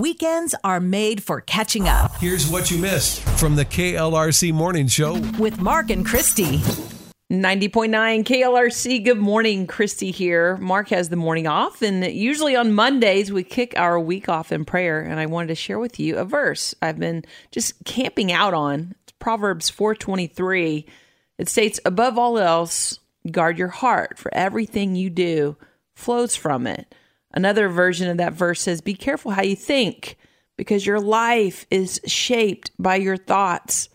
Weekends are made for catching up Here's what you missed from the KLRC Morning Show. with Mark and Christy. 90.9 KLRC. Good morning, Christy here. Mark has the morning off, and usually on Mondays we kick our week off in prayer. And I wanted to share with you a verse I've been just camping out on. It's Proverbs 4:23. It states, "Above all else, guard your heart, for everything you do flows from it." Another version of that verse says, "Be careful how you think, because your life is shaped by your thoughts."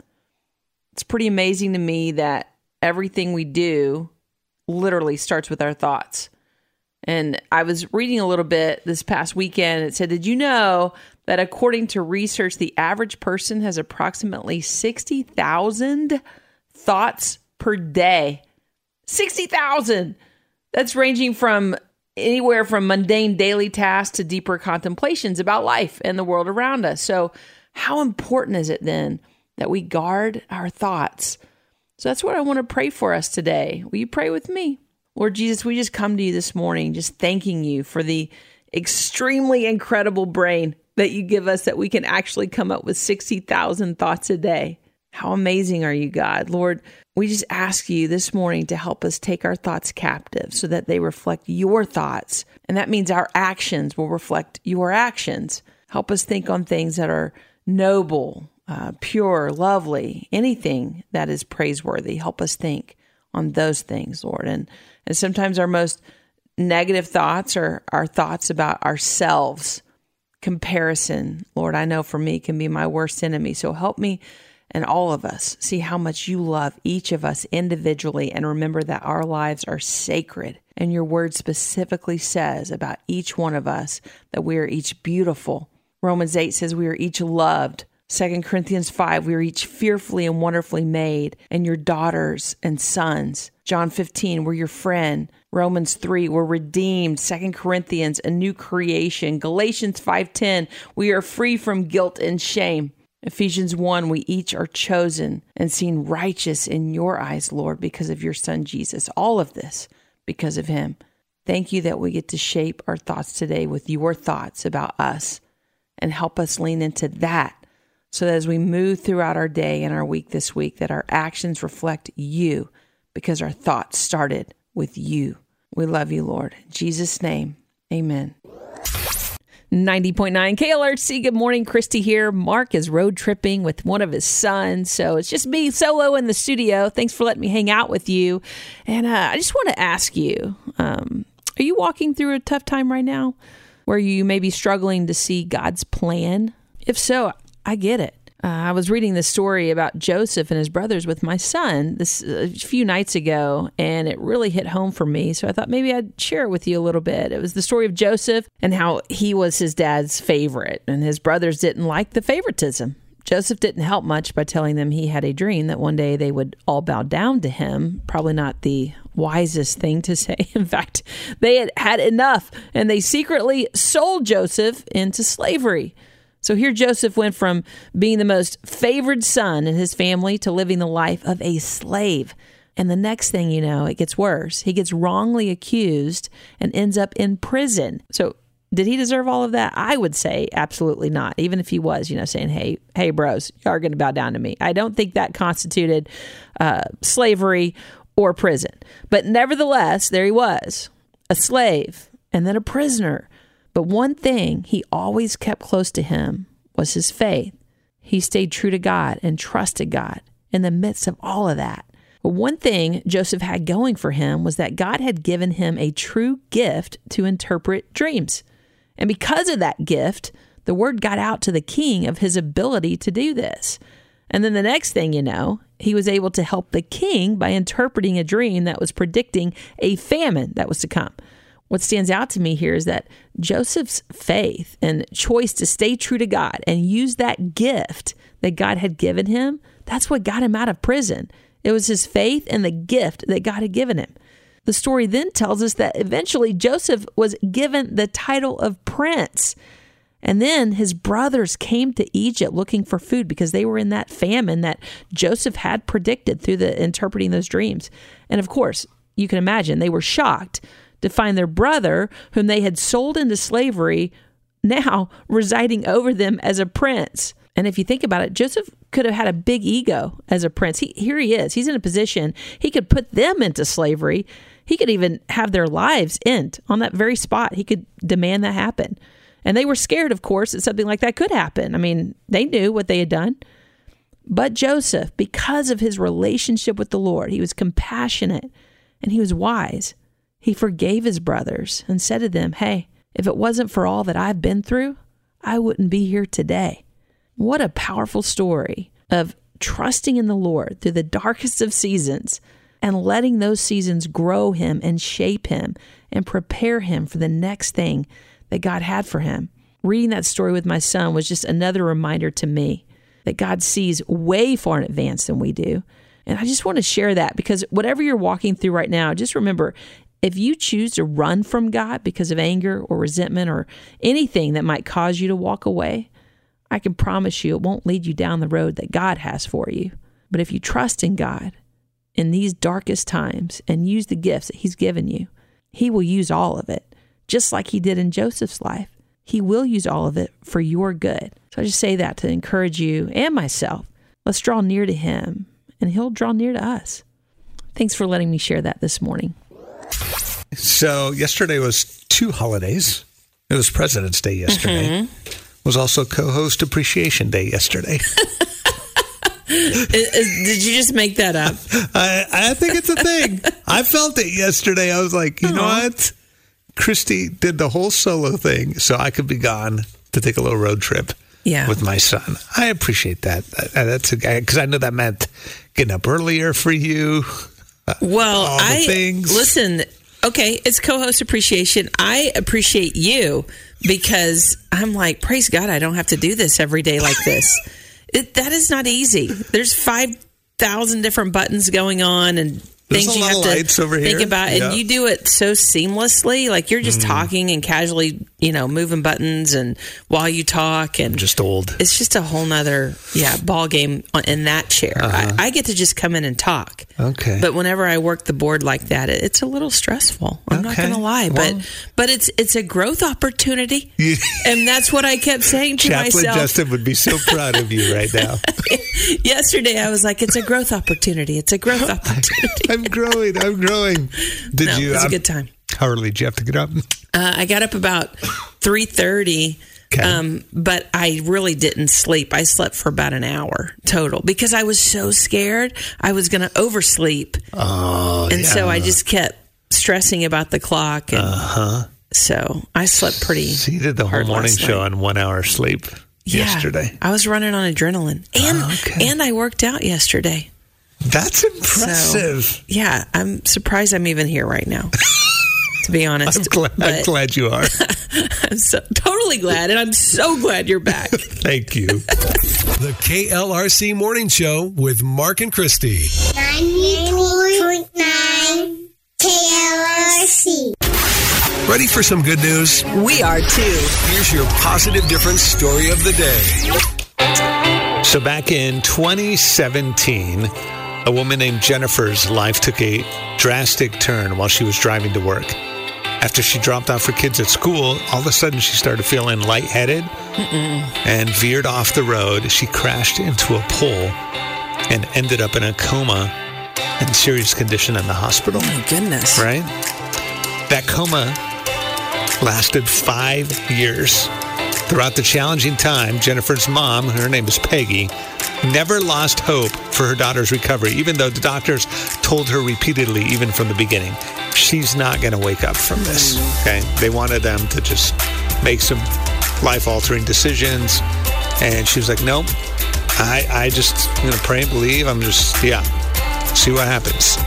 It's pretty amazing to me that everything we do literally starts with our thoughts. And I was reading a little bit this past weekend. It said, Did you know that according to research, the average person has approximately 60,000 thoughts per day? 60,000! That's ranging from anywhere from mundane daily tasks to deeper contemplations about life and the world around us. So, how important is it then that we guard our thoughts? So that's what I want to pray for us today. Will you pray with me? Lord Jesus, we just come to you this morning just thanking you for the extremely incredible brain that you give us that we can actually come up with 60,000 thoughts a day. How amazing are you, God? Lord, we just ask you this morning to help us take our thoughts captive so that they reflect your thoughts. And that means our actions will reflect your actions. Help us think on things that are noble, uh, pure, lovely, anything that is praiseworthy. Help us think on those things, Lord. And and sometimes our most negative thoughts are our thoughts about ourselves. Comparison, Lord, I know for me can be my worst enemy. So help me and all of us see how much you love each of us individually and remember that our lives are sacred. And your word specifically says about each one of us that we are each beautiful. Romans 8 says we are each loved. 2 Corinthians 5, we are each fearfully and wonderfully made, and your daughters and sons. John 15, we're your friend. Romans 3, we're redeemed. 2 Corinthians, a new creation. Galatians 5:10, we are free from guilt and shame. Ephesians 1, we each are chosen and seen righteous in your eyes, Lord, because of your son Jesus. All of this because of him. Thank you that we get to shape our thoughts today with your thoughts about us and help us lean into that so that as we move throughout our day and our week this week that our actions reflect you because our thoughts started with you. We love you, Lord. In Jesus' name, amen. 90.9 KLRC. Good morning, Christy here. Mark is road tripping with one of his sons. So it's just me solo in the studio. Thanks for letting me hang out with you. And uh, I just want to ask you um, are you walking through a tough time right now where you may be struggling to see God's plan? If so, I get it. Uh, I was reading the story about Joseph and his brothers with my son this a few nights ago, and it really hit home for me. So I thought maybe I'd share it with you a little bit. It was the story of Joseph and how he was his dad's favorite, and his brothers didn't like the favoritism. Joseph didn't help much by telling them he had a dream that one day they would all bow down to him. Probably not the wisest thing to say. In fact, they had had enough and they secretly sold Joseph into slavery. So here Joseph went from being the most favored son in his family to living the life of a slave. And the next thing you know, it gets worse. He gets wrongly accused and ends up in prison. So did he deserve all of that? I would say absolutely not. Even if he was, you know, saying, "Hey, hey, bros, you are going to bow down to me." I don't think that constituted uh, slavery or prison. But nevertheless, there he was, a slave and then a prisoner. But one thing he always kept close to him was his faith. He stayed true to God and trusted God in the midst of all of that. But one thing Joseph had going for him was that God had given him a true gift to interpret dreams. And because of that gift, the word got out to the king of his ability to do this. And then the next thing you know, he was able to help the king by interpreting a dream that was predicting a famine that was to come. What stands out to me here is that Joseph's faith and choice to stay true to God and use that gift that God had given him, that's what got him out of prison. It was his faith and the gift that God had given him. The story then tells us that eventually Joseph was given the title of prince. And then his brothers came to Egypt looking for food because they were in that famine that Joseph had predicted through the interpreting those dreams. And of course, you can imagine they were shocked to find their brother, whom they had sold into slavery, now residing over them as a prince. And if you think about it, Joseph could have had a big ego as a prince. He, here he is. He's in a position he could put them into slavery. He could even have their lives end on that very spot. He could demand that happen. And they were scared, of course, that something like that could happen. I mean, they knew what they had done. But Joseph, because of his relationship with the Lord, he was compassionate and he was wise. He forgave his brothers and said to them, Hey, if it wasn't for all that I've been through, I wouldn't be here today. What a powerful story of trusting in the Lord through the darkest of seasons and letting those seasons grow him and shape him and prepare him for the next thing that God had for him. Reading that story with my son was just another reminder to me that God sees way far in advance than we do. And I just want to share that because whatever you're walking through right now, just remember if you choose to run from God because of anger or resentment or anything that might cause you to walk away, I can promise you it won't lead you down the road that God has for you. But if you trust in God in these darkest times and use the gifts that He's given you, He will use all of it, just like He did in Joseph's life. He will use all of it for your good. So I just say that to encourage you and myself. Let's draw near to Him, and He'll draw near to us. Thanks for letting me share that this morning. So yesterday was two holidays. It was President's Day yesterday. Mm-hmm. It was also co-host Appreciation Day yesterday. Did you just make that up? I, I think it's a thing. I felt it yesterday. I was like, you know Uh-huh. what? Christy did the whole solo thing so I could be gone to take a little road trip Yeah. with my son. I appreciate that. That- That's because I know that meant getting up earlier for you. Well, I things. listen. Okay, it's co-host appreciation. I appreciate you because I'm like, praise God, I don't have to do this every day like this. it, that is not easy. There's five thousand different buttons going on and There's things you have to lights over think here. about, Yeah. and you do it so seamlessly. Like you're just mm-hmm. talking and casually, you know, moving buttons and while you talk and Just old. it's just a whole nother yeah ball game in that chair. I, I get to just come in and talk. Uh-huh. Okay. But whenever I work the board like that, it, it's a little stressful. I'm not going to lie, Well- but but it's it's a growth opportunity, You- and that's what I kept saying to Chaplain myself. Justin would be so proud of you right now. Yesterday, I was like, "It's a growth opportunity. It's a growth opportunity." I'm growing. I'm growing. Did No, you? it was a um, good time. How early did you have to get up? Uh, I got up about three thirty. Okay. Um, but I really didn't sleep. I slept for about an hour total because I was so scared I was going to oversleep. Oh, and so I just kept stressing about the clock. Uh-huh. So I slept pretty. So you did the whole morning show on one hour sleep Yeah. yesterday. I was running on adrenaline, and Oh, okay. and I worked out yesterday. That's impressive. So yeah, I'm surprised I'm even here right now. to be honest, I'm glad, I'm glad you are. I'm so totally glad, and I'm so glad you're back. Thank you. The KLRC Morning Show with Mark and Christy. 90.9 KLRC. Ready for some good news? We are too. Here's your positive difference story of the day. So back in 2017, a woman named Jennifer's life took a drastic turn while she was driving to work. After she dropped off her kids at school, all of a sudden she started feeling lightheaded and veered off the road. She crashed into a pole and ended up in a coma and serious condition in the hospital. My goodness, Right? That coma lasted five years. Throughout the challenging time, Jennifer's mom, her name is Peggy, never lost hope for her daughter's recovery, even though the doctors told her repeatedly, even from the beginning, she's not going to wake up from this. Okay. They wanted them to just make some life altering decisions. And she was like, nope, I, I just, I'm going to pray and believe. I'm just, yeah, see what happens.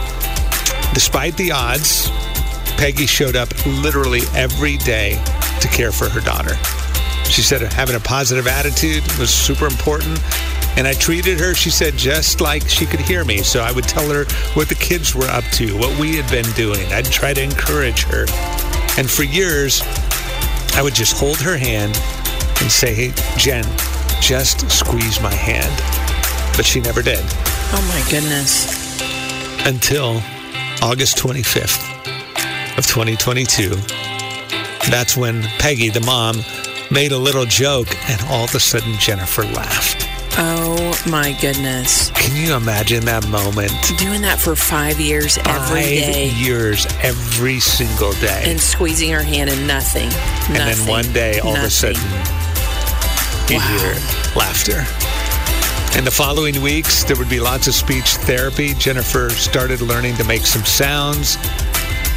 Despite the odds, Peggy showed up literally every day to care for her daughter. She said having a positive attitude was super important. And I treated her, she said, just like she could hear me. So I would tell her what the kids were up to, what we had been doing. I'd try to encourage her. And for years, I would just hold her hand and say, hey, Jen, just squeeze my hand. But she never did oh my goodness, until August 25th of 2022. That's when Peggy, the mom, made a little joke, and all of a sudden Jennifer laughed. Oh my goodness. Can you imagine that moment? Doing that for five years every Five day years, every single day. and squeezing her hand and nothing. And then one day, all of a sudden, you Wow. hear laughter. In the following weeks, there would be lots of speech therapy. Jennifer started learning to make some sounds,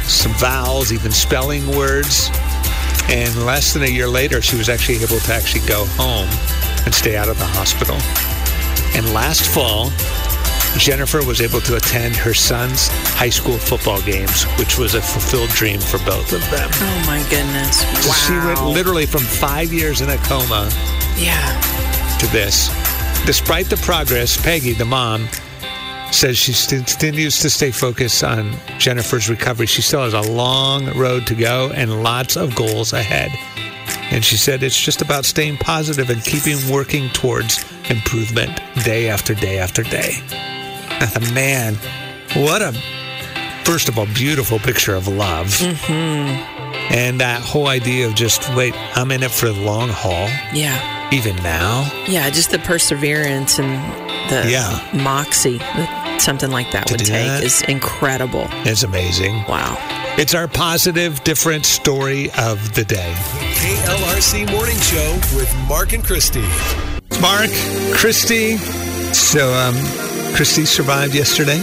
some vowels, even spelling words. And less than a year later, she was actually able to actually go home and stay out of the hospital. And last fall, Jennifer was able to attend her son's high school football games, which was a fulfilled dream for both of them. Oh my goodness. Wow. She went literally from five years in a coma Yeah. to this. Despite the progress, Peggy, the mom, says she st- continues to stay focused on Jennifer's recovery. She still has a long road to go and lots of goals ahead. And she said it's just about staying positive and keeping working towards improvement day after day after day. Man, what a, first of all, beautiful picture of love. Mm-hmm. And that whole idea of just, wait, I'm in it for the long haul, Yeah. even now. Yeah. Just the perseverance and the Yeah. moxie that something like that To would take that. is incredible. It's amazing. Wow. It's our positive, different story of the day. KLRC Morning Show with Mark and Christy. Mark, Christy. So, um, Christy survived yesterday.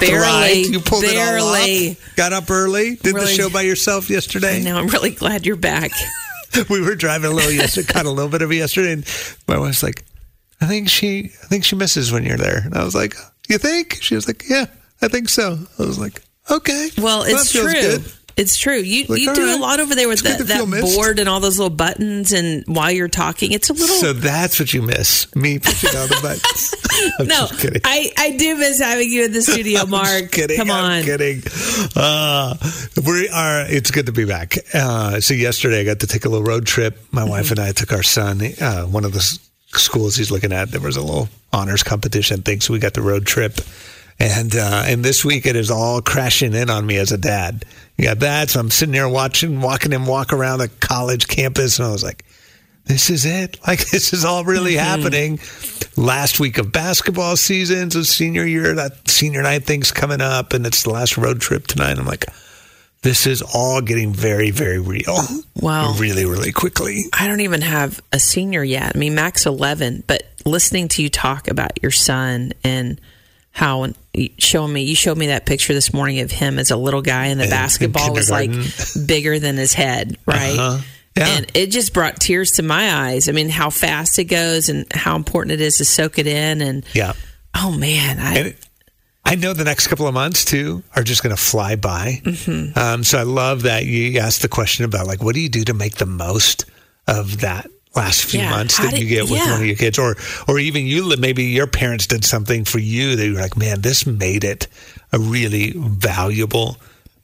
Barely. Right? You pulled it all barely. off. Got up early. Did the show by yourself yesterday. Now I'm really glad you're back. we were driving a little yesterday, caught a little bit of it yesterday, and my wife's like, "I think she, I think she misses when you're there." And I was like, "You think?" She was like, "Yeah, I think so." I was like, "Okay." Well, it's feels true. good." It's true. You Like, you do right. a lot over there with It's that, that board and all those little buttons, and while you're talking, it's a little. So that's what you miss me pushing all the buttons. No. I I do miss having you in the studio, I'm Mark. just kidding. Come on. I'm kidding. Uh, we are. It's good to be back. Uh, so yesterday I got to take a little road trip. My Mm-hmm. wife and I took our son. Uh, one of the schools he's looking at. There was a little honors competition thing, so we got the road trip. And uh, and this week it is all crashing in on me as a dad. You got that, so I'm sitting there watching, walking him walk around the college campus, and I was like, this is it. Like this is all really happening. Last week of basketball season, so senior year, that senior night thing's coming up, and it's the last road trip tonight. I'm like, this is all getting very, very real. Wow. Really, really quickly. I don't even have a senior yet. I mean, Mac's 11, but listening to you talk about your son and how you showing me, you showed me that picture this morning of him as a little guy and the basketball was like bigger than his head, right? Uh-huh. Yeah. And it just brought tears to my eyes. I mean, how fast it goes and how important it is to soak it in. And Yeah. oh man, I, And I know the next couple of months too are just going to fly by. Mm-hmm. Um, so I love that you asked the question about like, what do you do to make the most of that last few Yeah, months how that did- you get with yeah. one of your kids, or or even you maybe your parents did something for you that you're like, man, this made it a really valuable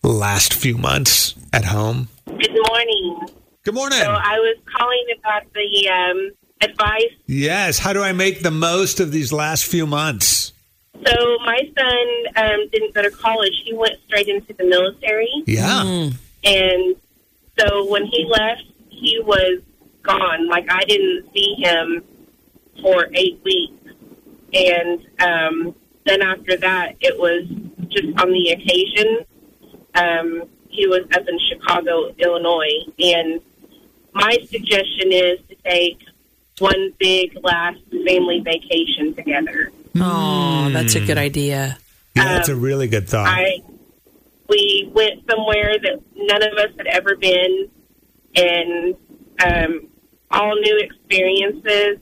last few months at home. Good morning. Good morning. So I was calling about the um, advice. yes. How do I make the most of these last few months? So my son um, didn't go to college; he went straight into the military. Yeah. And so when he left, he was gone. Like I didn't see him for eight weeks, and um, then after that, it was just on the occasion. Um, he was up in Chicago, Illinois, and my suggestion is to take one big last family vacation together. Oh, that's a Hmm. good idea. Yeah, that's a really good thought. I we went somewhere that none of us had ever been, and um, all new experiences,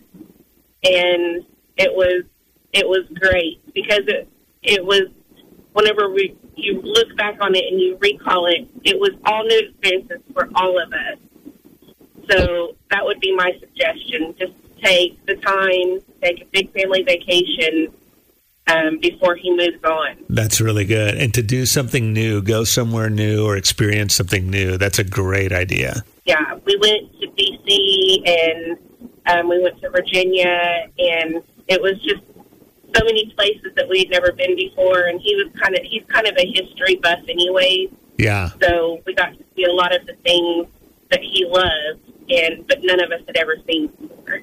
and it was it was great because it it was whenever we you look back on it and you recall it, it was all new experiences for all of us. So that would be my suggestion: just take the time, take a big family vacation um, before he moves on. That's really good. And to do something new, go somewhere new or experience something new, that's a great idea. yeah, we went to DC and um, we went to Virginia, and it was just so many places that we had never been before. And he was kind of he's kind of a history buff, anyways. Yeah. So we got to see a lot of the things that he loved, and but none of us had ever seen before.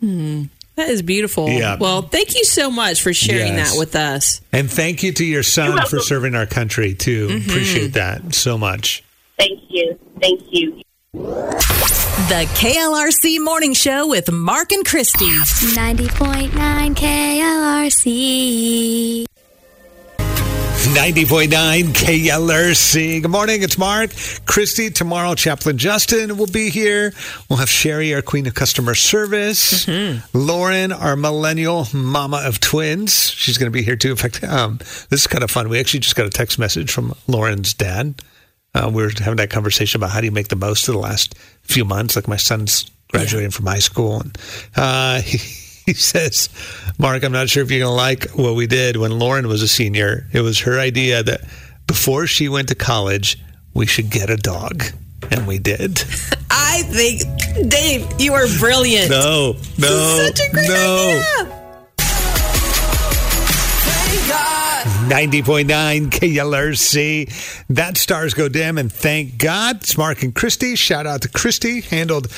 That is beautiful. Yeah. Well, thank you so much for sharing Yes. that with us. And thank you to your son for serving our country too. Mm-hmm. Appreciate that so much. Thank you, thank you. The KLRC Morning Show with Mark and Christy. 90.9 KLRC. 90.9 KLRC. Good morning. It's Mark. Christy, tomorrow, Chaplain Justin will be here. We'll have Sherry, our Queen of Customer Service. Lauren, our Millennial Mama of Twins. She's going to be here too. In fact, um, this is kind of fun. We actually just got a text message from Lauren's dad. Uh, we were having that conversation about how do you make the most of the last few months. Like my son's graduating from high school, and uh, he, he says, "Mark, I'm not sure if you're going to like what we did when Lauren was a senior. It was her idea that before she went to college, we should get a dog." And we did. I think, Dave, you are brilliant. No, no, Such a great no. idea. 90.9 KLRC. That stars go dim, and thank God. It's Mark and Christy. Shout out to Christy. Handled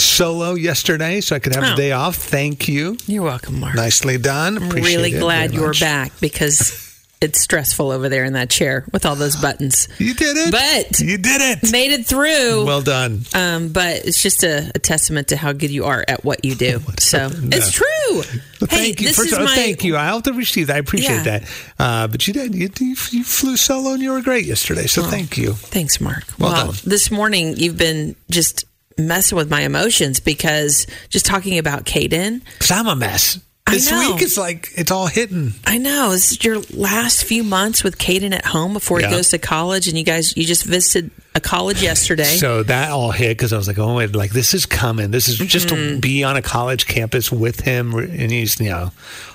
solo yesterday, so I could have Oh. the day off. Thank you. You're welcome, Mark. Nicely done. I'm really glad you're much. back because it's stressful over there in that chair with all those buttons. You did it. But- you did it. Made it through. Well done. um, but it's just a, a testament to how good you are at what you do. So it's true. Well, hey, thank you. this First is of all, my thank you. I hope to receive that. I appreciate Yeah. that. Uh, but you did. You, you, you flew solo and you were great yesterday. So thank you. Thanks, Mark. Well Well, done. this morning you've been just messing with my emotions because just talking about Caden. Because I'm a mess. This week it's like it's all hitting. I know this is your last few months with Caden at home before Yeah. he goes to college, and you guys you just visited a college yesterday. So that all hit because I was like, oh wait, like this is coming. This is just Mm-hmm. to be on a college campus with him, and he's you know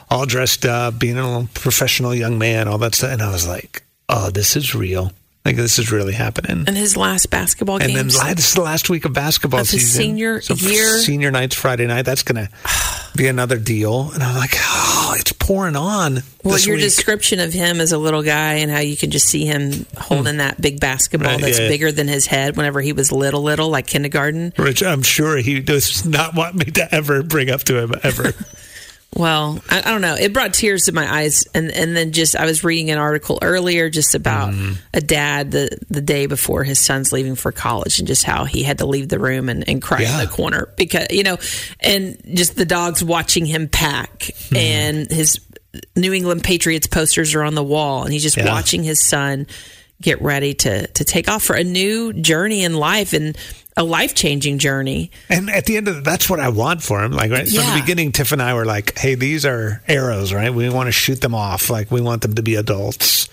all dressed up, being a professional young man, all that stuff. And I was like, oh, this is real. Like this is really happening. and his last basketball game. And then this is the last week of basketball Of season. senior so year. Senior night's Friday night. That's going to be another deal. And I'm like, oh, it's pouring on. well, your week. description of him as a little guy and how you can just see him holding that big basketball Hmm. Right, that's yeah. bigger than his head whenever he was little, little, like kindergarten. Which I'm sure he does not want me to ever bring up to him ever. Well, I, I don't know. It brought tears to my eyes, and and then just I was reading an article earlier just about Mm-hmm. a dad the the day before his son's leaving for college, and just how he had to leave the room and, and cry Yeah. in the corner because you know, and just the dogs watching him pack, Mm-hmm. and his New England Patriots posters are on the wall, and he's just Yeah. watching his son get ready to to take off for a new journey in life and a life changing journey. And at the end of the, that's what I want for him. Like right from the beginning, Tiff and I were like, "Hey, these are arrows, right? We want to shoot them off. Like we want them to be adults."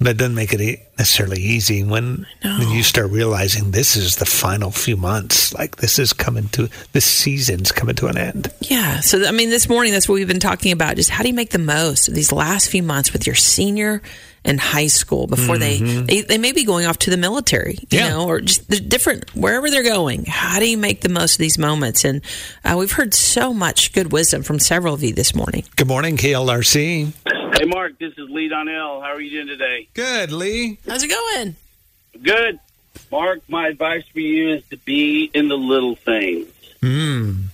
But it doesn't make it necessarily easy when when you start realizing this is the final few months. Like this is coming to this season's coming to an end. Yeah. So, I mean, this morning, that's what we've been talking about. Just how do you make the most of these last few months with your senior and high school before they, they, they may be going off to the military, you Yeah. know, or just the different, wherever they're going. How do you make the most of these moments? And uh, we've heard so much good wisdom from several of you this morning. Good morning, KLRC. Hey, Mark, this is Lee Donnell. How are you doing today? Good, Lee. How's it going? Good. Mark, my advice for you is to be in the little things. Mm.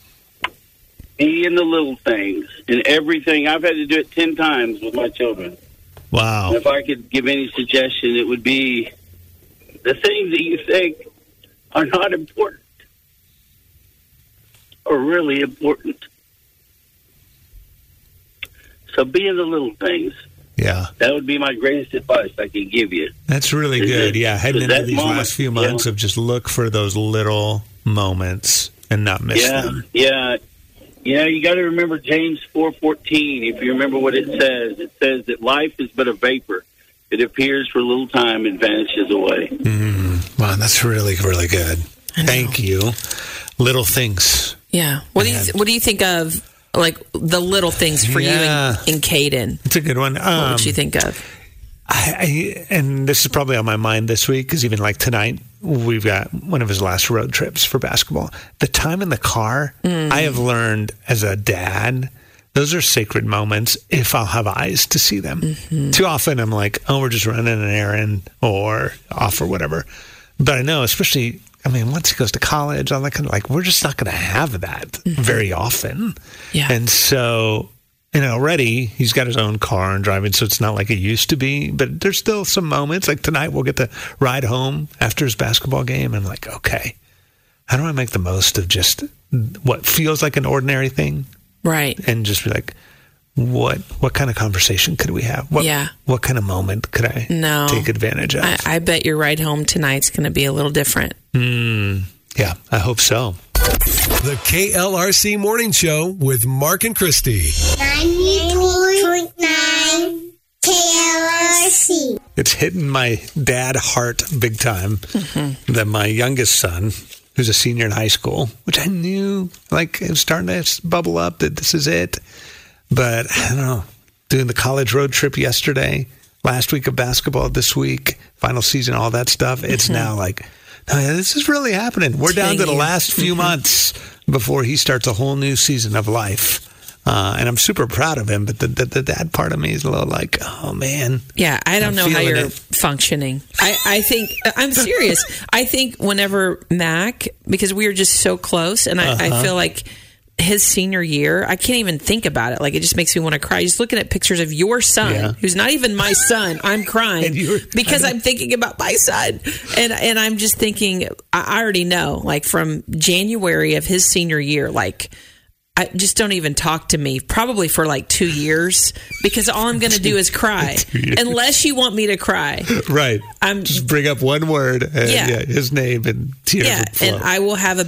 Be in the little things. In everything. I've had to do it 10 times with my children. Wow. And if I could give any suggestion, it would be the things that you think are not important are really important. So be in the little things. Yeah, That would be my greatest advice I could give you. that's really Is good. it- Yeah, heading into these moment- last few months yeah. of just look for those little moments and not miss yeah, them. Yeah. You know, you got to remember James 4:14. If you remember what it says, it says that life is but a vapor. It appears for a little time and vanishes away. Wow, that's really, really good. Thank you. Little things. Yeah. What do you, what do you think of like the little things for Yeah. you in, in Caden? It's a good one. What Um, would you think of? I, I, and this is probably on my mind this week because even like tonight, we've got one of his last road trips for basketball. The time in the car, I have learned as a dad, those are sacred moments if I'll have eyes to see them. Mm-hmm. Too often I'm like, oh, we're just running an errand or off or whatever. But I know, especially I mean, once he goes to college, all that kind of like, we're just not going to have that mm-hmm. very often. Yeah. And so, and already he's got his own car and driving, so it's not like it used to be. But there's still some moments like tonight we'll get to ride home after his basketball game. And like, okay, how do I make the most of just what feels like an ordinary thing Right. and just be like, what what kind of conversation could we have? What, Yeah. What kind of moment could I No. take advantage of? I, I bet your ride home tonight's going to be a little different. Hmm. yeah, I hope so. The KLRC Morning Show with Mark and Christy. 90.9 KLRC. It's hitting my dad heart big time mm-hmm. that my youngest son, who's a senior in high school, which I knew like it was starting to bubble up that this is it. But I don't know, doing the college road trip yesterday, last week of basketball, this week, final season, all that stuff. It's mm-hmm. now like, no, yeah, this is really happening. We're down to the last few months before he starts a whole new season of life. Uh, and I'm super proud of him, but the, the, the dad part of me is a little like, oh man, Yeah, I don't I'm know how you're it. functioning. I, I think I'm serious. I think whenever Mac, because we are just so close, and I, Uh-huh. I feel like his senior year, I can't even think about it. Like it just makes me want to cry. Just looking at pictures of your son, Yeah. who's not even my son, I'm crying And you were- because. I'm thinking about my son, and and I'm just thinking. I already know, like from January of his senior year, like. I just don't even talk to me probably for like two years because all I'm going to do is cry unless you want me to cry. Right. I'm- just bring up one word and Yeah. yeah, his name and tears Yeah, and I will have a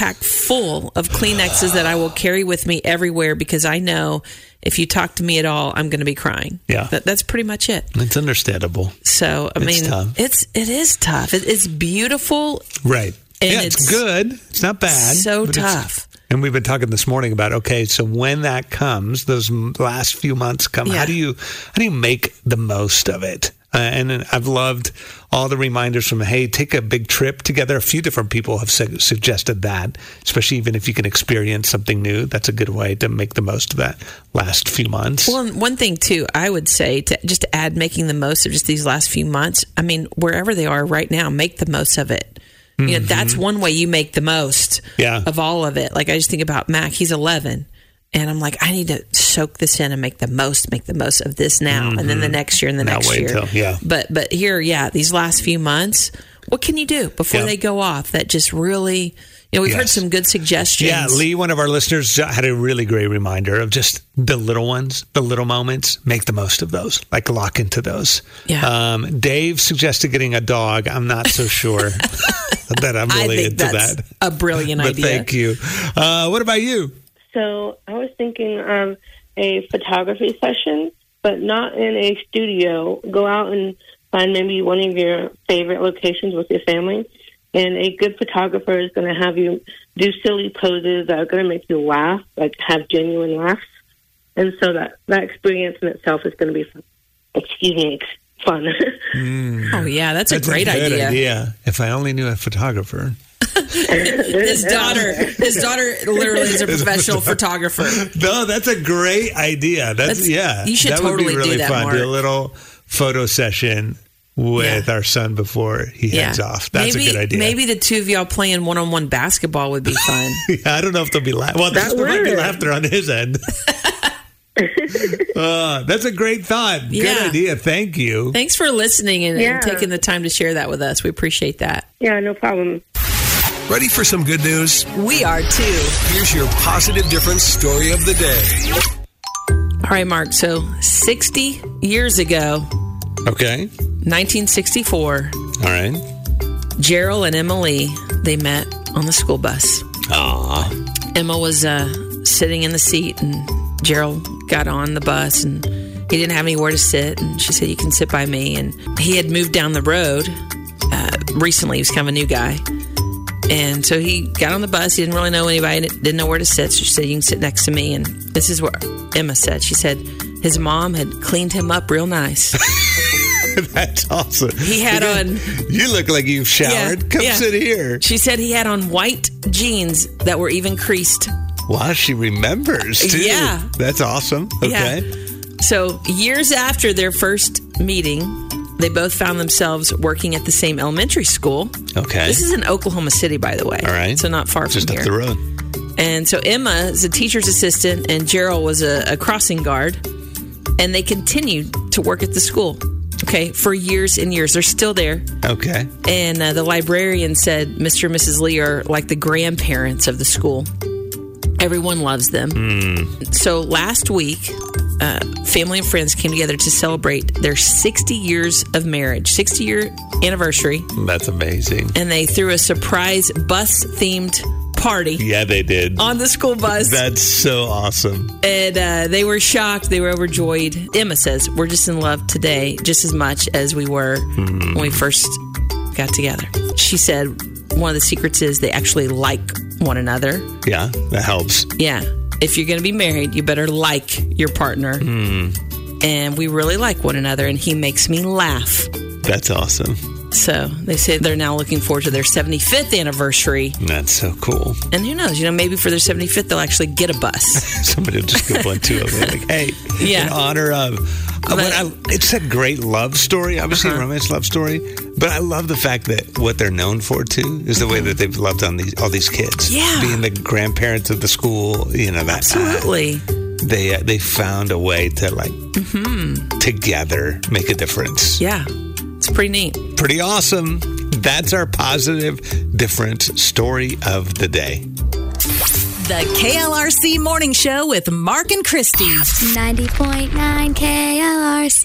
backpack full of Kleenexes that I will carry with me everywhere because I know if you talk to me at all, I'm going to be crying. Yeah. that, that's pretty much it. it's understandable. So I It's mean, tough. it's it is tough. It, it's beautiful. Right. And yeah, it's, it's good. It's not bad. so tough. And we've been talking this morning about okay, so when that comes, those last few months come. Yeah. How do you how do you make the most of it? Uh, and I've loved all the reminders from hey, take a big trip together. A few different people have su- suggested that, especially even if you can experience something new. That's a good way to make the most of that last few months. Well, and one thing too, I would say to just to add making the most of just these last few months. I mean, wherever they are right now, make the most of it. You know, that's one way you make the most Mm-hmm. Yeah. of all of it. Like I just think about Mac, he's 11. And I'm like, I need to soak this in and make the most, make the most of this now, and then the next year and the Not next Mm-hmm. year. till- yeah. But but here, yeah, these last few months, what can you do before they go off? That just really, you know, we've heard some good suggestions. Yeah, Lee, one of our listeners, had a really great reminder of just the little ones, the little moments. Make the most of those. Like lock into those. Yeah. Um, Dave suggested getting a dog. I'm not so sure that I'm I really think into that's that. a brilliant But idea. thank you. Uh, what about you? So I was thinking of a photography session, but not in a studio. Go out and find maybe one of your favorite locations with your family. And a good photographer is going to have you do silly poses that are going to make you laugh, like have genuine laughs. And so that, that experience in itself is going to be fun. Excuse me, ex- fun. Mm. Oh yeah, that's, That's a great good idea. If I only knew a photographer. His daughter, his daughter, literally is a professional photographer. No, that's a great idea. That's, That's- yeah. you should that would totally be do really that, fun. Do a little photo session with Yeah. our son before he heads off. That's maybe, a good idea. Maybe the two of y'all playing one-on-one basketball would be fun. Yeah, I don't know if there'll be la- well. That there might be laughter on his end. uh, that's a great thought. Good Yeah. idea. Thank you. Thanks for listening and, and taking the time to share that with us. We appreciate that. yeah, no problem. Ready for some good news? We are too. Here's your positive difference story of the day. All right, Mark. So 60 years ago, Okay. 1964, All right. Gerald and Emily, they met on the school bus. Aw. Emma was uh, sitting in the seat, and Gerald got on the bus, and he didn't have anywhere to sit. And she said, "You can sit by me." And he had moved down the road uh, recently. He was kind of a new guy, and so he got on the bus. He didn't really know anybody, didn't know where to sit. So she said, "You can sit next to me." And this is what Emma said. She said his mom had cleaned him up real nice. That's awesome. He had on. You look like you've showered. Yeah, Come yeah. sit here. She said he had on white jeans that were even creased. Wow, she remembers too. Yeah. That's awesome. Okay. Yeah. So years after their first meeting, They both found themselves working at the same elementary school. Okay. This is in Oklahoma City, by the way. All right. So not far Just from up the road. And so Emma is a teacher's assistant, and Gerald was a, a crossing guard. And they continued to work at the school, okay, for years and years. They're still there. Okay. And uh, the librarian said Mr. and Mrs. Lee are like the grandparents of the school. Everyone loves them. So last week, uh, family and friends came together to celebrate their 60 years of marriage, 60 year anniversary, That's amazing. and they threw a surprise bus themed party Yeah, they did. on the school bus. That's so awesome. and uh, they were shocked. They were overjoyed. Emma says, We're just in love today, just as much as we were when we first got together. She said, One of the secrets is they actually like one another. Yeah, that helps. Yeah. If you're going to be married, you better like your partner. Hmm. And we really like one another, and he makes me laugh. That's awesome. So they say they're now looking forward to their 75th anniversary. That's so cool. And who knows, you know, maybe for their 75th, they'll actually get a bus. Somebody will just go one two of them. Like, hey, Yeah. in honor of. Uh, when I, it's a great love story, obviously a romance love story. But I love the fact that what they're known for too is the way that they've loved on these all these kids. Yeah. being the grandparents of the school. You know that Absolutely. they uh, they found a way to like together make a difference. Yeah. It's pretty neat. Pretty awesome. That's our positive difference story of the day. The KLRC Morning Show with Mark and Christy. 90.9 KLRC.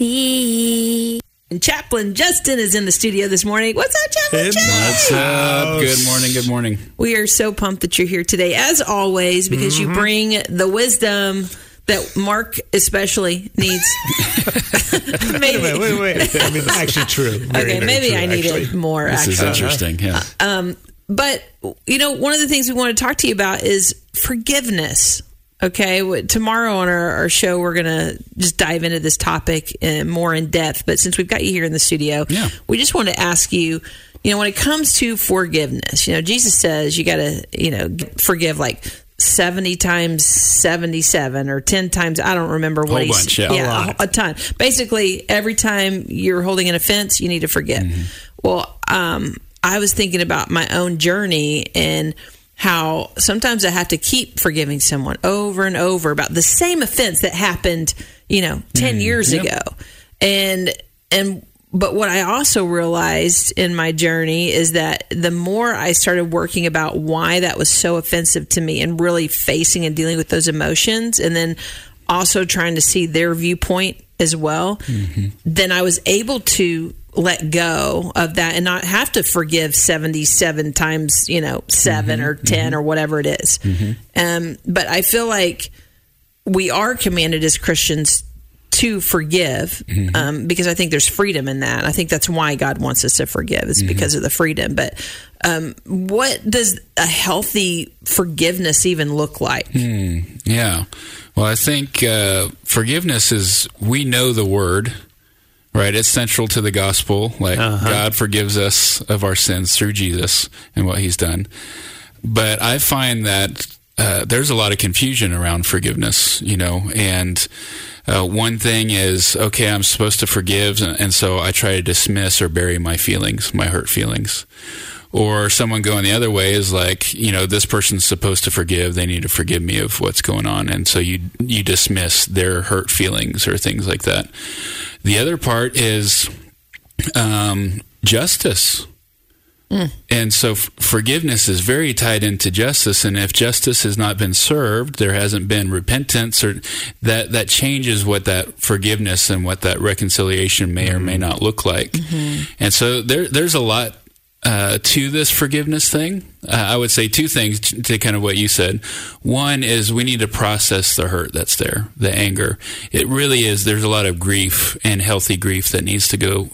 And Chaplain Justin is in the studio this morning. What's up, Chaplain? Justin? What's up? Good morning. Good morning. We are so pumped that you're here today, as always, because you mm-hmm. bring the wisdom that Mark especially needs. maybe. Wait, wait, wait. I mean, actually true. Very, okay, very maybe true, I need it more. This is interesting. Yeah. Um, But you know, one of the things we want to talk to you about is forgiveness. Okay, tomorrow on our, our show, we're gonna just dive into this topic uh, more in depth. But since we've got you here in the studio, Yeah. we just want to ask you. You know, when it comes to forgiveness, you know, Jesus says you got to, you know, forgive like 70 times 77 or 10 times I don't remember what Whole he's bunch, yeah. A yeah, lot. a, a ton. Basically, every time you're holding an offense, you need to forgive. Mm-hmm. Well, um, I was thinking about my own journey and how sometimes I have to keep forgiving someone over and over about the same offense that happened, you know, 10 years Mm-hmm. Yep. ago. And, and, but what I also realized in my journey is that the more I started working about why that was so offensive to me and really facing and dealing with those emotions, and then also trying to see their viewpoint as well, mm-hmm. then I was able to let go of that and not have to forgive 77 times, you know, 7 mm-hmm. or 10 mm-hmm. or whatever it is. Um, but I feel like we are commanded as Christians to forgive um, because I think there's freedom in that. I think that's why God wants us to forgive. It's because of the freedom. But um, what does a healthy forgiveness even look like? Yeah. Well, I think uh, forgiveness is, we know the word, right? It's central to the gospel. Like, God forgives us of our sins through Jesus and what he's done. But I find that uh, there's a lot of confusion around forgiveness, you know, and uh, one thing is, okay, I'm supposed to forgive, and, and so I try to dismiss or bury my feelings, my hurt feelings. Or someone going the other way is like, you know, this person's supposed to forgive. They need to forgive me of what's going on, and so you you dismiss their hurt feelings or things like that. The other part is um, justice. And so f- forgiveness is very tied into justice. And if justice has not been served, there hasn't been repentance, or that that changes what that forgiveness and what that reconciliation may or may not look like. And so there there's a lot uh, to this forgiveness thing. Uh, I would say two things t- to kind of what you said. One is we need to process the hurt that's there, the anger. It really is. There's a lot of grief and healthy grief that needs to go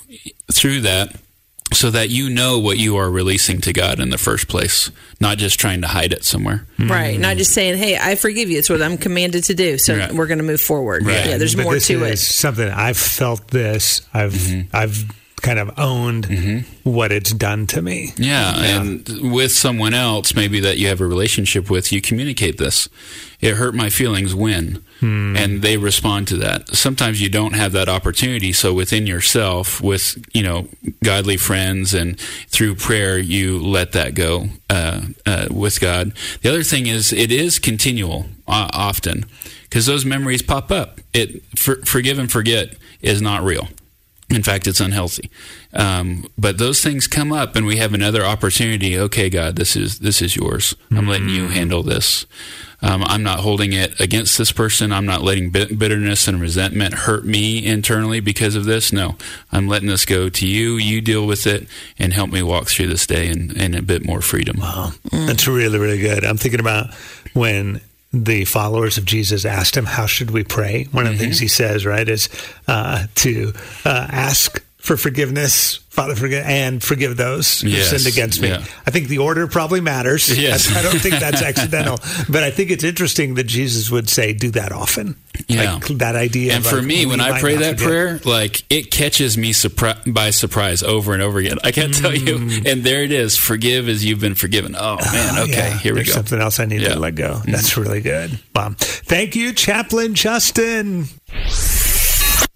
through that so that you know what you are releasing to God in the first place, not just trying to hide it somewhere. Right. Not just saying, hey, I forgive you. It's what I'm commanded to do. So Right. we're going to move forward. Right. Yeah, there's But more this to is it. Something I've felt this. I've mm-hmm. I've kind of owned what it's done to me. Yeah, and with someone else, maybe that you have a relationship with, you communicate this. It hurt my feelings when, and they respond to that. Sometimes you don't have that opportunity, so within yourself, with you know godly friends and through prayer, you let that go uh, uh, with God. The other thing is, it is continual uh, often because those memories pop up. It for, forgive and forget is not real. In fact, it's unhealthy. Um, but those things come up, and we have another opportunity. Okay, God, this is this is yours. I'm letting you handle this. Um, I'm not holding it against this person. I'm not letting bitterness and resentment hurt me internally because of this. No, I'm letting this go to you. You deal with it and help me walk through this day in, in a bit more freedom. Wow. That's really, really good. I'm thinking about when the followers of Jesus asked him, How should we pray? One of the things he says, right, is uh, to uh, ask for forgiveness, Father, forgive, and forgive those who Yes, sinned against me. yeah. I think the order probably matters. Yes. I, I don't think that's accidental, but I think it's interesting that Jesus would say, Do that often. Yeah. Like that idea. And of, for like, me, when I pray that forget. prayer, like it catches me surpri- by surprise over and over again. I can't tell you. And there it is. Forgive as you've been forgiven. Oh man. Okay. Yeah, here we there's go. Something else I need Yeah. Mm-hmm. to let go. That's really good. Wow. Thank you, Chaplain Justin.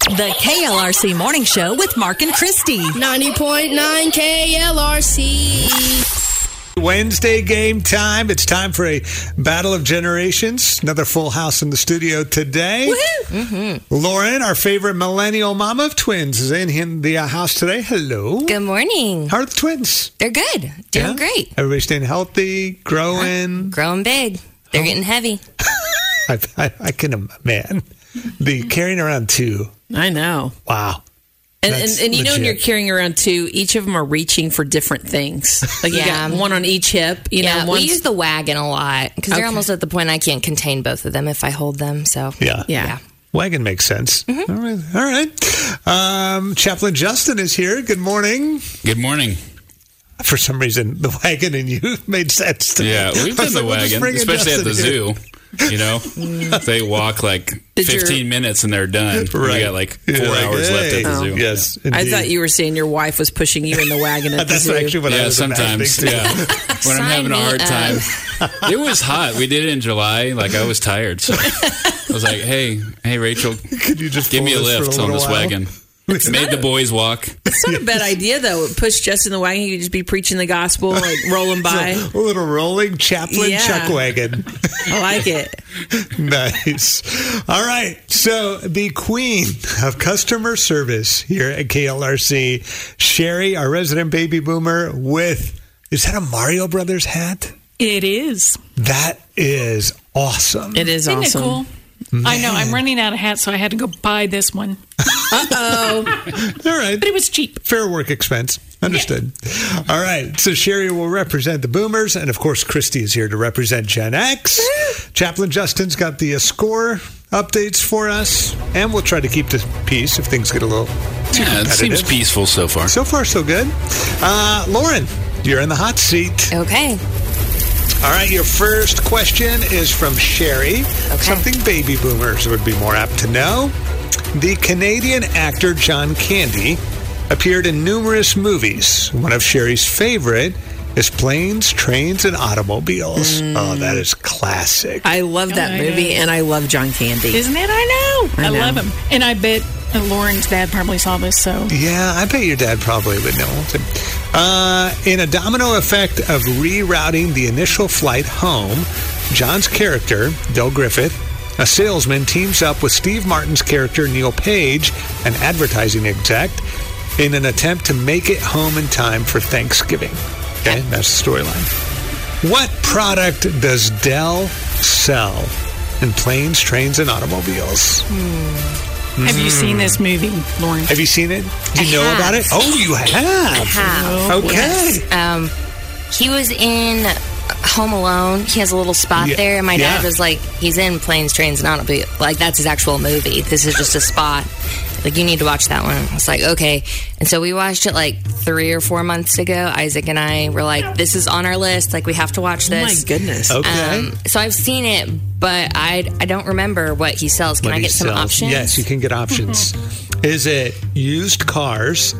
The KLRC Morning Show with Mark and Christy. 90.9 KLRC. Wednesday game time. It's time for a battle of generations. Another full house in the studio today. Lauren, our favorite millennial mama of twins, is in, in the uh, house today. Hello. Good morning. How are the twins? They're good. Doing Yeah? great. Everybody staying healthy, growing. Growing big. They're getting heavy. I, I, I can, im- man, the carrying around two. I know. Wow. And, and, and you know, when you're carrying around two, each of them are reaching for different things. Like you Yeah. got one on each hip. You yeah, know, we use the wagon a lot because they're almost at the point I can't contain both of them if I hold them. So Yeah. yeah. Wagon makes sense. Mm-hmm. All right. All right. Um, Chaplain Justin is here. Good morning. Good morning. For some reason, the wagon and you made sense to me. Yeah, we've I been the like, we'll just wagon, bring in especially at the Justin here. Zoo. You know, mm. they walk like Did your- 15 minutes and they're done. We Right. got like four You're like, hours left hey. at the zoo. Oh. Yes. I indeed. thought you were saying your wife was pushing you in the wagon at the That's zoo. actually what I Yeah, was sometimes. too. Yeah, when I'm having a Sign hard me time. It was hot. We did it in July. Like I was tired, so I was like, "Hey, hey, Rachel, Could you just give me a pull this for lift on little this while? wagon." Made the boys walk. It's not a bad idea, though. Push Justin in the wagon. You could just be preaching the gospel, like rolling by. A little rolling chaplain Yeah. chuck wagon. I like it. nice. All right. So the queen of customer service here at KLRC, Sherry, our resident baby boomer, with is that a Mario Brothers hat? It is. That is awesome. It is Isn't awesome. it cool? I know. I'm running out of hats, so I had to go buy this one. All right. But it was cheap. Fair work expense. Understood. All right. So Sherry will represent the boomers. And of course, Christy is here to represent Gen X. Chaplain Justin's got the uh, score updates for us. And we'll try to keep the peace if things get a little too Yeah, it seems peaceful so far. So far, so good. Uh, Lauren, you're in the hot seat. okay. All right, your first question is from Sherry. Something baby boomers would be more apt to know. The Canadian actor John Candy appeared in numerous movies. One of Sherry's favorite is Planes, Trains, and Automobiles. Oh, that is classic. I love that I movie, know. and I love John Candy. Isn't it? I know. I I, know. love him. And I bet Lauren's dad probably saw this, so. Yeah, I bet your dad probably would know. Uh, in a domino effect of rerouting the initial flight home, John's character, Del Griffith, a salesman, teams up with Steve Martin's character, Neil Page, an advertising exec, in an attempt to make it home in time for Thanksgiving. Okay, that's the storyline. What product does Del sell in planes, trains, and automobiles? Have you seen this movie, Lauren? Have you seen it? Do you I know have. about it? Oh, you have. Have. Okay. Yes. Um, he was in Home Alone. He has a little spot Yeah. there, and my dad Yeah. was like, "He's in Planes, Trains, and Automobiles. Like that's his actual movie. This is just a spot. Like you need to watch that one." I was like, "Okay." And so we watched it like three or four months ago. Isaac and I were like, "This is on our list. Like we have to watch Oh my this." goodness. Okay. Um, so I've seen it, but I I don't remember what he sells. Can What I get some sells. options? Yes, you can get options. Is it used cars,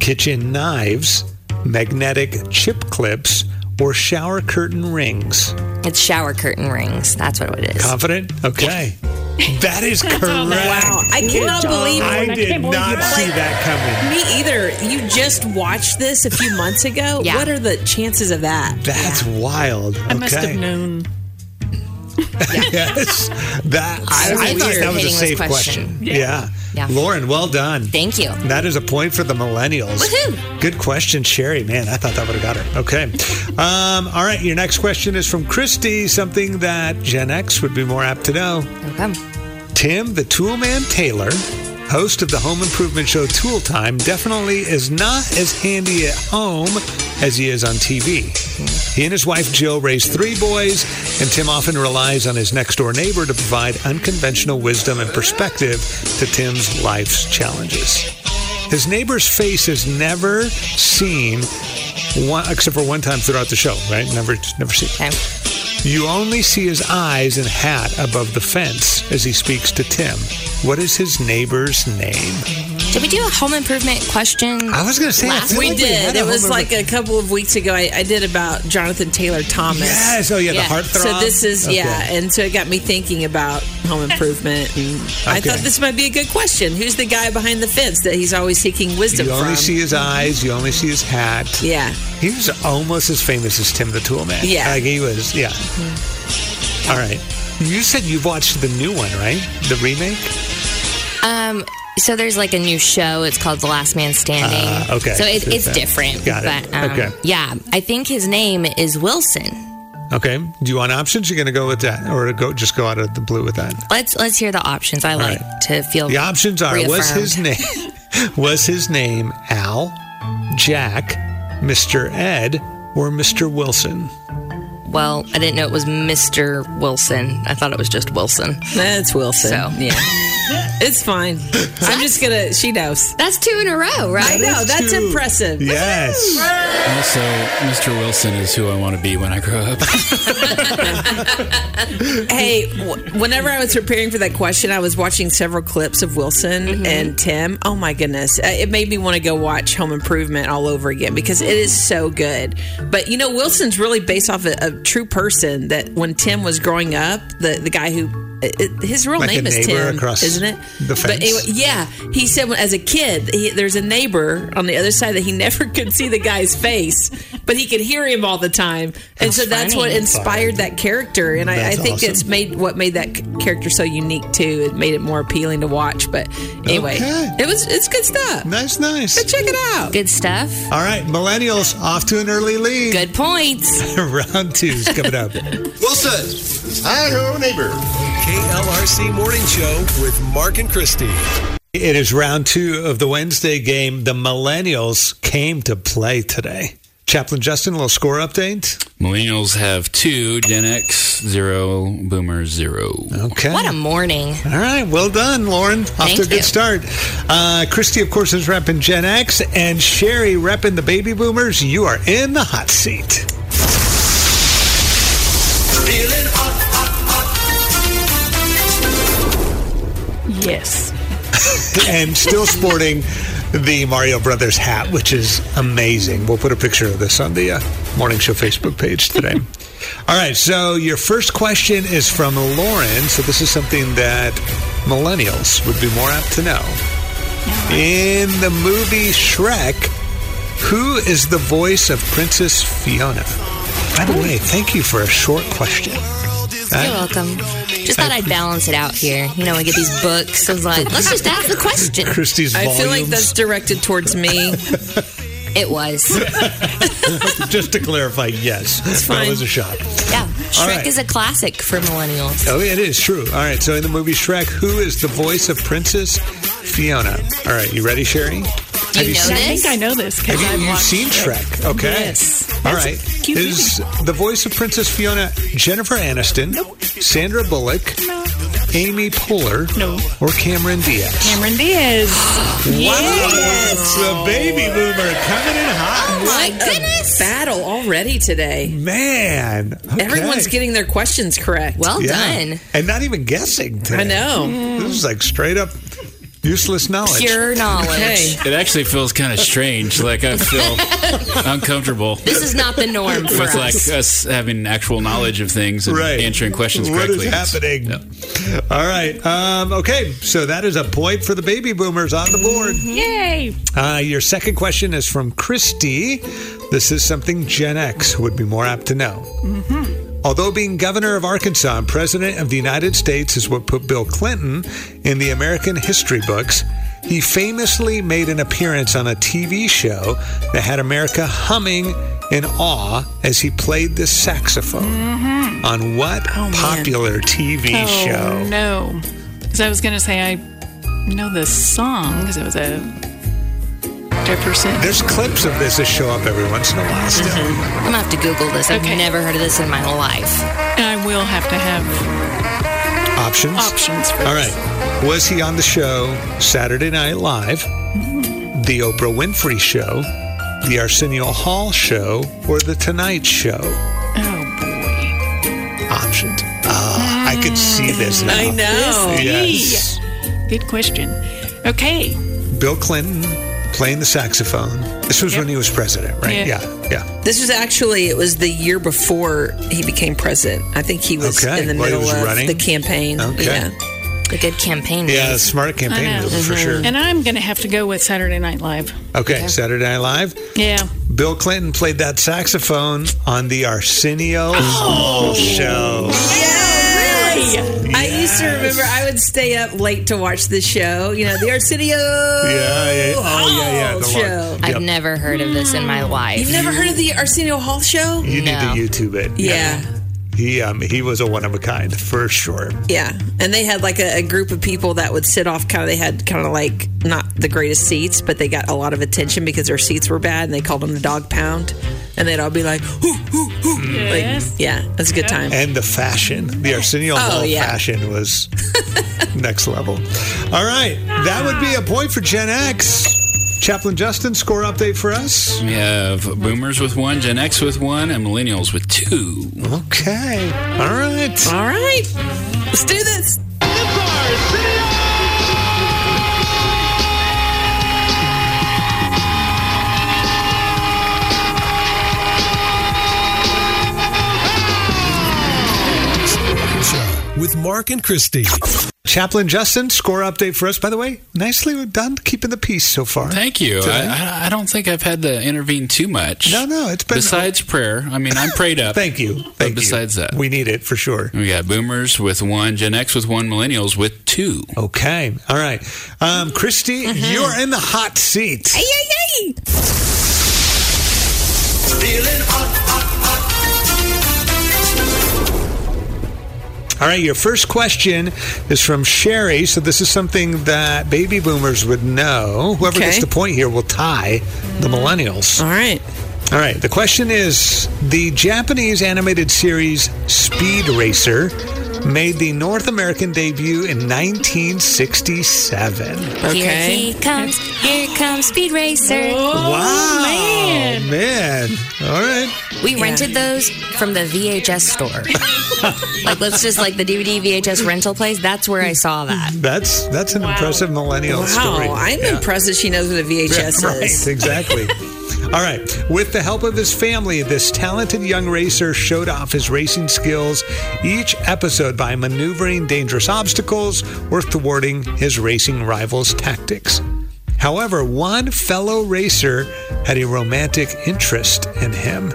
kitchen knives, magnetic chip clips, or shower curtain rings? It's shower curtain rings. That's what it is. Confident? Okay. That is correct. Wow, I cannot believe I I did can't believe not see that coming. Me either. You just watched this a few months ago. Yeah. What are the chances of that? That's wild. I must Okay. have known. Yes. That I, was I thought that was a safe question. question. Yeah. Yeah. Lauren, well done. Thank you. That is a point for the millennials. Woohoo. Good question, Sherry. Man, I thought that would have got her. Okay. Um, all right. Your next question is from Christy, something that Gen X would be more apt to know. Okay. Tim, the Toolman Taylor, host of the home improvement show Tool Time, definitely is not as handy at home as he is on TV. He and his wife Jill raise three boys, and Tim often relies on his next door neighbor to provide unconventional wisdom and perspective to Tim's life's challenges. His neighbor's face is never seen, one, except for one time throughout the show, right? Never, never seen. Okay. You only see his eyes and hat above the fence as he speaks to Tim. What is his neighbor's name? Did we do a home improvement question? I was going to say, Last feel We like did. had a it was home like a couple of weeks ago. I, I did about Jonathan Taylor Thomas. Yes. Oh, yeah, the Yeah. heartthrob. So this is Okay. yeah, and so it got me thinking about home improvement, and I thought this might be a good question. Who's the guy behind the fence that he's always seeking wisdom You only from? see his eyes. You only see his hat. yeah, He was almost as famous as Tim the Tool Man. Yeah. Like he was, yeah. All right. You said you've watched the new one, right? The remake? Um, so there's like a new show. It's called The Last Man Standing. Ah, okay. So it, it's different. got it. But, um, Okay. Yeah, I think his name is Wilson. Okay. Do you want options? You're going to go with that, or go just go out of the blue with that? Let's let's hear the options. I like right. to feel The options are: was his name was his name Al, Jack, Mr. Ed, or Mr. Wilson? Well, I didn't know it was Mr. Wilson. I thought it was just Wilson. that's Wilson. So. yeah, it's fine. I'm just gonna. She knows. That's two in a row, right? I know that's two. impressive. Yes. Also, Mr. Wilson is who I want to be when I grow up. Hey, w- whenever I was preparing for that question, I was watching several clips of Wilson and Tim. Oh my goodness. Uh, It made me want to go watch Home Improvement all over again because it is so good. But you know, Wilson's really based off a, a true person that when Tim was growing up, the, the guy who. It, his real Like name a is Tim, across isn't it? the But anyway, yeah, he said as a kid, he, there's a neighbor on the other side that he never could see the guy's face, but he could hear him all the time, and so that's what inspired that character. And I, I think awesome. it's made what made that character so unique too. It made it more appealing to watch. But anyway, Okay. it was it's good stuff. Nice, nice. Check it out. Good stuff. All right, millennials off to an early lead. Good points. Round two's coming up. Wilson. Hi, ho, neighbor. KLRC Morning Show with Mark and Christy. It is round two of the Wednesday game. The millennials came to play today. Chaplain Justin, a little score update. Millennials have two, Gen X zero, Boomers zero. Okay. What a morning. All right, well done, Lauren. Off Thank to a good you. start. Uh, Christy, of course, is repping Gen X, and Sherry repping the baby boomers. You are in the hot seat. Yes. and still sporting the Mario Brothers hat, which is amazing. We'll put a picture of this on the uh, Morning Show Facebook page today. All right, so your first question is from Lauren. So this is something that millennials would be more apt to know. In the movie Shrek, who is the voice of Princess Fiona? By the way, thank you for a short question. You're welcome. Just thought I'd balance it out here. You know, we get these books. I was like, let's just ask the question. Christy's I volumes. feel like that's directed towards me. It was. Just to clarify, yes, that fine. was a shot. Yeah. Shrek right. is a classic for millennials. Oh, it is true. All right. So in the movie Shrek, who is the voice of Princess Fiona? All right. You ready, Sherry? Do you you know seen- I think I know this because Have you, I've you've seen it. Shrek? Okay. Yes. All That's right. A cute Is the voice of Princess Fiona Jennifer Aniston, Sandra Bullock, Amy Poehler, No. or Cameron Diaz? Cameron Diaz. Wow. The baby boomer coming in hot. Oh my What a goodness. battle already today. Man. Okay. Everyone's getting their questions correct. Well Yeah. done. And not even guessing. Today. I know. This is like straight up Useless knowledge. Pure knowledge. Okay. It actually feels kind of strange. Like I feel uncomfortable. This is not the norm for with us. like us having actual knowledge of things and Right. answering questions correctly. is happening? All right. Um, okay. So that is a point for the baby boomers on the board. Yay! Uh, your second question is from Christy. This is something Gen X would be more apt to know. Although being governor of Arkansas and president of the United States is what put Bill Clinton in the American history books, he famously made an appearance on a TV show that had America humming in awe as he played the saxophone. Mm-hmm. On what oh, popular TV oh show? no! Because I was going to say I know the song because it was a Jefferson. There's clips of this that show up every once in a while still. I'm gonna have to Google this. I've Okay. never heard of this in my life. And I will have to have Options? options for All this. right. Was he on the show Saturday Night Live, The Oprah Winfrey Show, The Arsenio Hall Show, or The Tonight Show? Oh boy! Options. Ah, I could see this now. I know. Yes. Good question. Okay. Bill Clinton playing the saxophone. This was Yep. when he was president, right? Yeah. Yeah. Yeah. This was actually it was the year before he became president. I think he was Okay. in the Well, middle of running? the campaign. Okay. Yeah. A good campaign. Yeah, move. smart campaign I know. move for mm-hmm. sure. And I'm going to have to go with Saturday Night Live. Okay, Saturday Night Live. Yeah. Bill Clinton played that saxophone on the Arsenio Hall Show. I used to remember I would stay up late to watch the show. You know, the Arsenio Yeah, yeah. Oh, yeah, yeah. Hall The show. long- I've Yep. never heard of this in my mm. life. You've never heard of the Arsenio Hall show? You No. need to YouTube it. Yeah. He um he was a one of a kind for sure. Yeah, and they had like a, a group of people that would sit off. Kind of, they had kind of like not the greatest seats, but they got a lot of attention because their seats were bad, and they called them the dog pound. And they'd all be like, "Hoo, hoo, hoo." Like, yeah, that's a good time. And the fashion, the Arsenio Hall Oh, yeah. fashion was next level. All right, that would be a point for Gen X. Chaplain Justin, score update for us. We have boomers with one, Gen X with one, and millennials with two. Okay, all right. All right, let's do this. With Mark and Christy. Chaplain Justin, score update for us. By the way, nicely done, keeping the peace so far. Thank you. I, I, I don't think I've had to intervene too much. No, no, it's been. Besides prayer, I mean, I'm prayed up. Thank you. Thank you. besides that. we need it for sure. We got boomers with one, Gen X with one, millennials with two. Okay, all right. Um, Christy, Mm-hmm. you're in the hot seat. Yay, yay, yay. All right, your first question is from Sherry. So this is something that baby boomers would know. Whoever Okay. gets the point here will tie the millennials. All right. All right, the question is the Japanese animated series Speed Racer made the North American debut in 1967. Okay. Here Okay. he comes. Here comes Speed Racer. wow. man. Man. All right. We rented those from the VHS store. like, let's just like the DVD VHS rental place. That's where I saw that. That's that's an impressive millennial Wow, story. I'm Yeah. impressed that she knows what a VHS right, is. exactly. All right. With the help of his family, this talented young racer showed off his racing skills each episode by maneuvering dangerous obstacles or thwarting his racing rivals' tactics. However, one fellow racer had a romantic interest in him.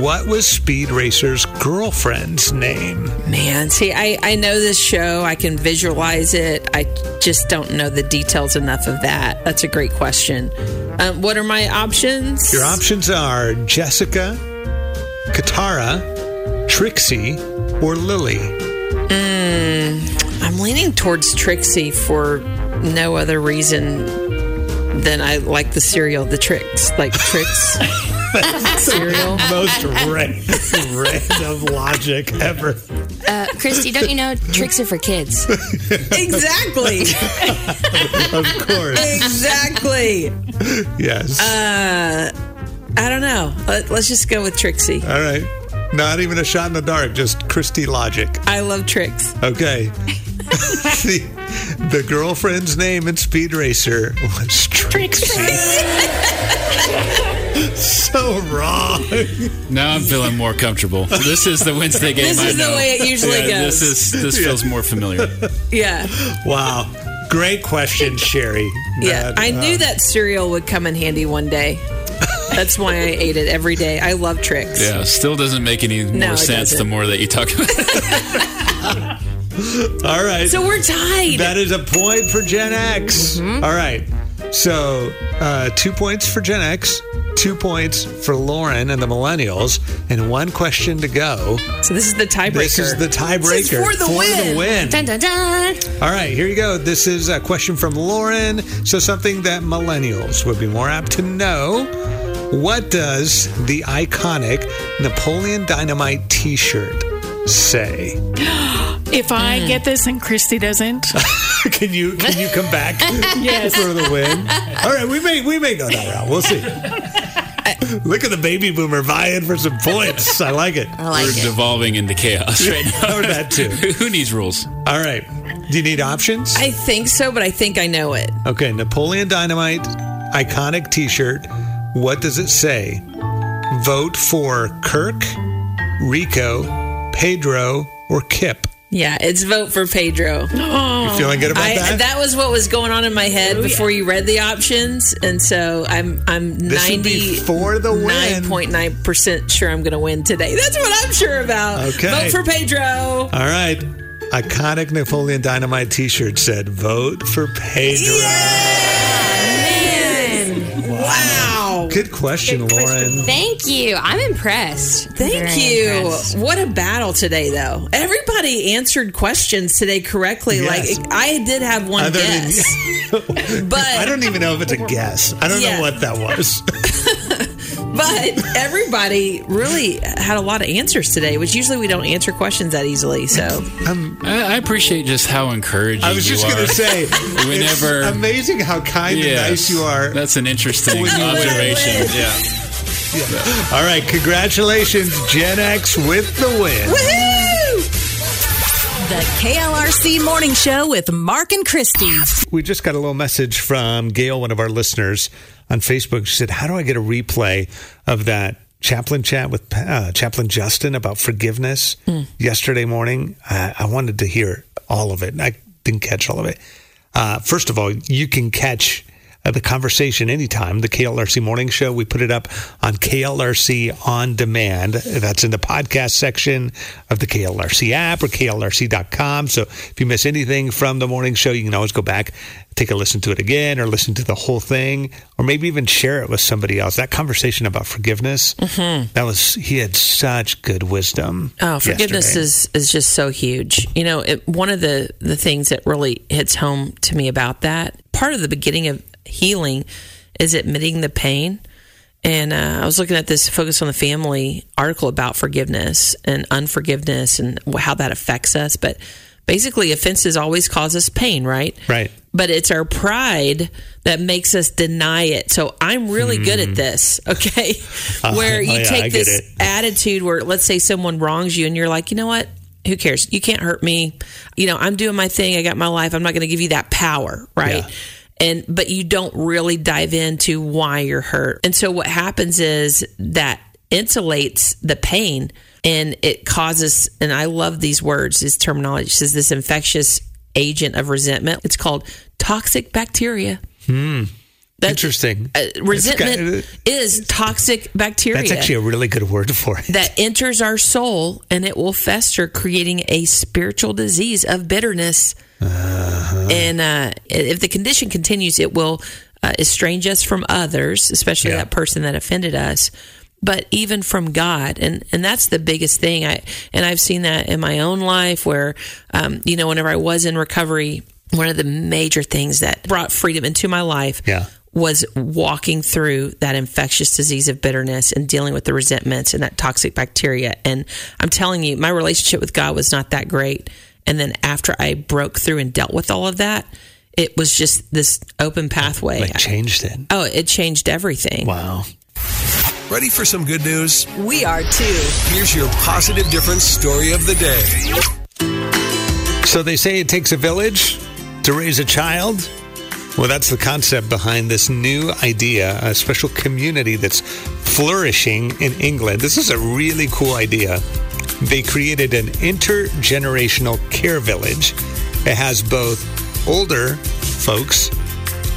What was Speed Racer's girlfriend's name? Man, see, I, I know this show. I can visualize it. I just don't know the details enough of that. That's a great question. Um, what are my options? Your options are Jessica, Katara, Trixie, or Lily. I'm leaning towards Trixie for no other reason than I like the cereal, the Trix, like Trix cereal. Most random, random logic ever. Uh, Christy, don't you know Trix are for kids? Exactly. Of course. exactly. Yes. Uh, I don't know. Let, let's just go with Trixie. All right. Not even a shot in the dark, just Christy logic. I love Trix. Okay. the, the girlfriend's name in Speed Racer was Trixie. so wrong. Now I'm feeling more comfortable. This is the Wednesday game. This I is the way it usually Yeah, goes. This is this feels more familiar. Yeah. Wow. Great question, Sherry. Yeah. That, I knew uh, that cereal would come in handy one day. That's why I ate it every day. I love Trix. Yeah, still doesn't make any more No, sense the doesn't. more that you talk about. it. All right. So we're tied. That is a point for Gen X. Mm-hmm. All right. So uh, two points for Gen X, two points for Lauren and the Millennials, and one question to go. So this is the tiebreaker. This is the tiebreaker This is for the win. win. Dun, dun, dun. All right, here you go. This is a question from Lauren. So, something that millennials would be more apt to know. What does the iconic Napoleon Dynamite t shirt say? If I mm. get this and Christy doesn't, can you can you come back Yes. for the win? All right, we may we may go that route. We'll see. Look at the baby boomer vying for some points. I like it. I like We're it. devolving into chaos right now. Or that too. Who needs rules? All right. Do you need options? I think so, but I think I know it. Okay, Napoleon Dynamite, iconic t shirt. What does it say? Vote for Kirk, Rico, Pedro, or Kip. Yeah, it's vote for Pedro. You feeling good about I, that? that was what was going on in my head before you read the options, and so I'm I'm This ninety for the win. nine point nine percent sure I'm going to win today. That's what I'm sure about. Okay. vote for Pedro. All right. Iconic Napoleon Dynamite t shirt said, vote for Pedro. Wow. Good question, Lauren. Thank you. I'm impressed. Thank Very you. impressed. What a battle today, though. Everybody answered questions today correctly. Yes. Like I did have one Other than- guess, but I don't even know if it's a guess. I don't Yeah. know what that was. but everybody really had a lot of answers today, which usually we don't answer questions that easily. So I'm, I, I appreciate just how encouraging I was just going to say, Whenever- it's amazing how kind and nice you are. That's an interesting When you win. observation. Yeah. All right, congratulations, Gen X, with the win. The KLRC Morning Show with Mark and Christy. We just got a little message from Gail, one of our listeners on Facebook. She said, How do I get a replay of that chaplain chat with uh, Chaplain Justin about forgiveness yesterday morning? Uh, I wanted to hear all of it. I didn't catch all of it. Uh, first of all, you can catch Uh, the conversation anytime. The KLRC Morning Show, we put it up on KLRC On Demand. That's in the podcast section of the KLRC app or KLRC.com. So if you miss anything from the morning show, you can always go back, take a listen to it again, or listen to the whole thing, or maybe even share it with somebody else. That conversation about forgiveness, mm-hmm. that was, he had such good wisdom. Oh, forgiveness yesterday. is is just so huge. You know, it, one of the the things that really hits home to me about that part of the beginning of healing is admitting the pain. And uh, I was looking at this Focus on the Family article about forgiveness and unforgiveness and how that affects us. But basically, offenses always cause us pain, right? Right. But it's our pride that makes us deny it. So I'm really good at this, okay? Where you oh, yeah, take I this attitude where, let's say, someone wrongs you and you're like, you know what? Who cares? You can't hurt me. You know, I'm doing my thing. I got my life. I'm not going to give you that power, right? Yeah. And but you don't really dive into why you're hurt. And so what happens is that insulates the pain and it causes and I love these words, this terminology. It says this infectious agent of resentment. It's called toxic bacteria. Hmm. That's, Interesting. Uh, resentment got- is toxic bacteria That's actually a really good word for it. that enters our soul and it will fester, creating a spiritual disease of bitterness. And uh, if the condition continues, it will uh, estrange us from others, especially Yeah. that person that offended us. But even from God, and and that's the biggest thing. I and I've seen that in my own life, where um, you know, whenever I was in recovery, one of the major things that brought freedom into my life Yeah. was walking through that infectious disease of bitterness and dealing with the resentments and that toxic bacteria. And I'm telling you, my relationship with God was not that great. And then after I broke through and dealt with all of that, it was just this open pathway. Like changed it. oh, it changed everything. Wow. Ready for some good news? We are too. Here's your positive difference story of the day. So they say it takes a village to raise a child. Well, that's the concept behind this new idea, a special community that's flourishing in England. This is a really cool idea. They created an intergenerational care village. It has both older folks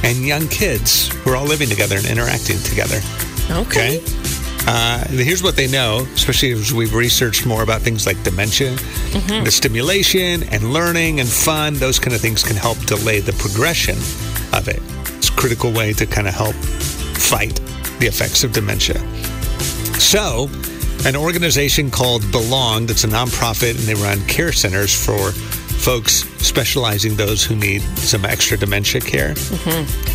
and young kids who are all living together and interacting together. Okay. Uh, here's what they know, especially as we've researched more about things like dementia, the stimulation and learning and fun, those kind of things can help delay the progression of it. It's a critical way to kind of help fight the effects of dementia. So, an organization called Belong, that's a nonprofit, and they run care centers for folks specializing those who need some extra dementia care.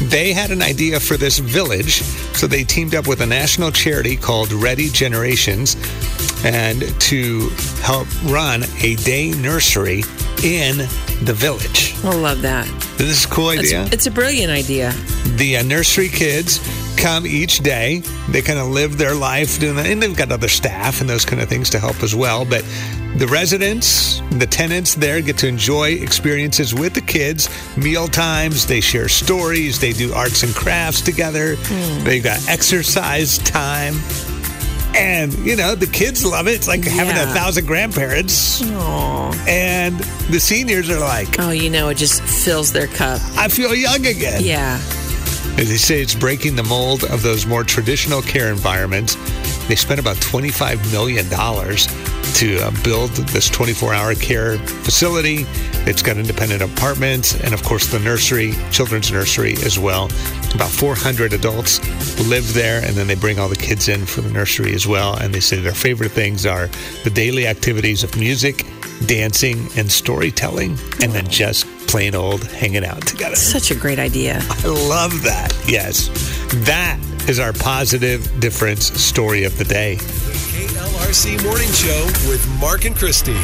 They had an idea for this village, so they teamed up with a national charity called Ready Generations and to help run a day nursery in the village. I love that. This is a cool It's, idea. it's a brilliant idea. the uh, nursery kids come each day. They kind of live their life doing that, and they've got other staff and those kind of things to help as well. But the residents, the tenants there get to enjoy experiences with the kids, meal times. They share stories. They do arts and crafts together. Hmm. They've got exercise time. And, you know, the kids love it. It's like having a thousand grandparents. Aw. And the seniors are like, Oh, you know, it just fills their cup. I feel young again. Yeah. They say, it's breaking the mold of those more traditional care environments. They spent about $25 million to uh, build this 24 hour care facility. It's got independent apartments and, of course, the nursery, children's nursery as well. About 400 adults live there, and then they bring all the kids in for the nursery as well. And they say their favorite things are the daily activities of music, dancing, and storytelling, and then just plain old hanging out together. Such a great idea. I love that. Yes. That is our positive difference story of the day. KLRC Morning Show with Mark and Christy.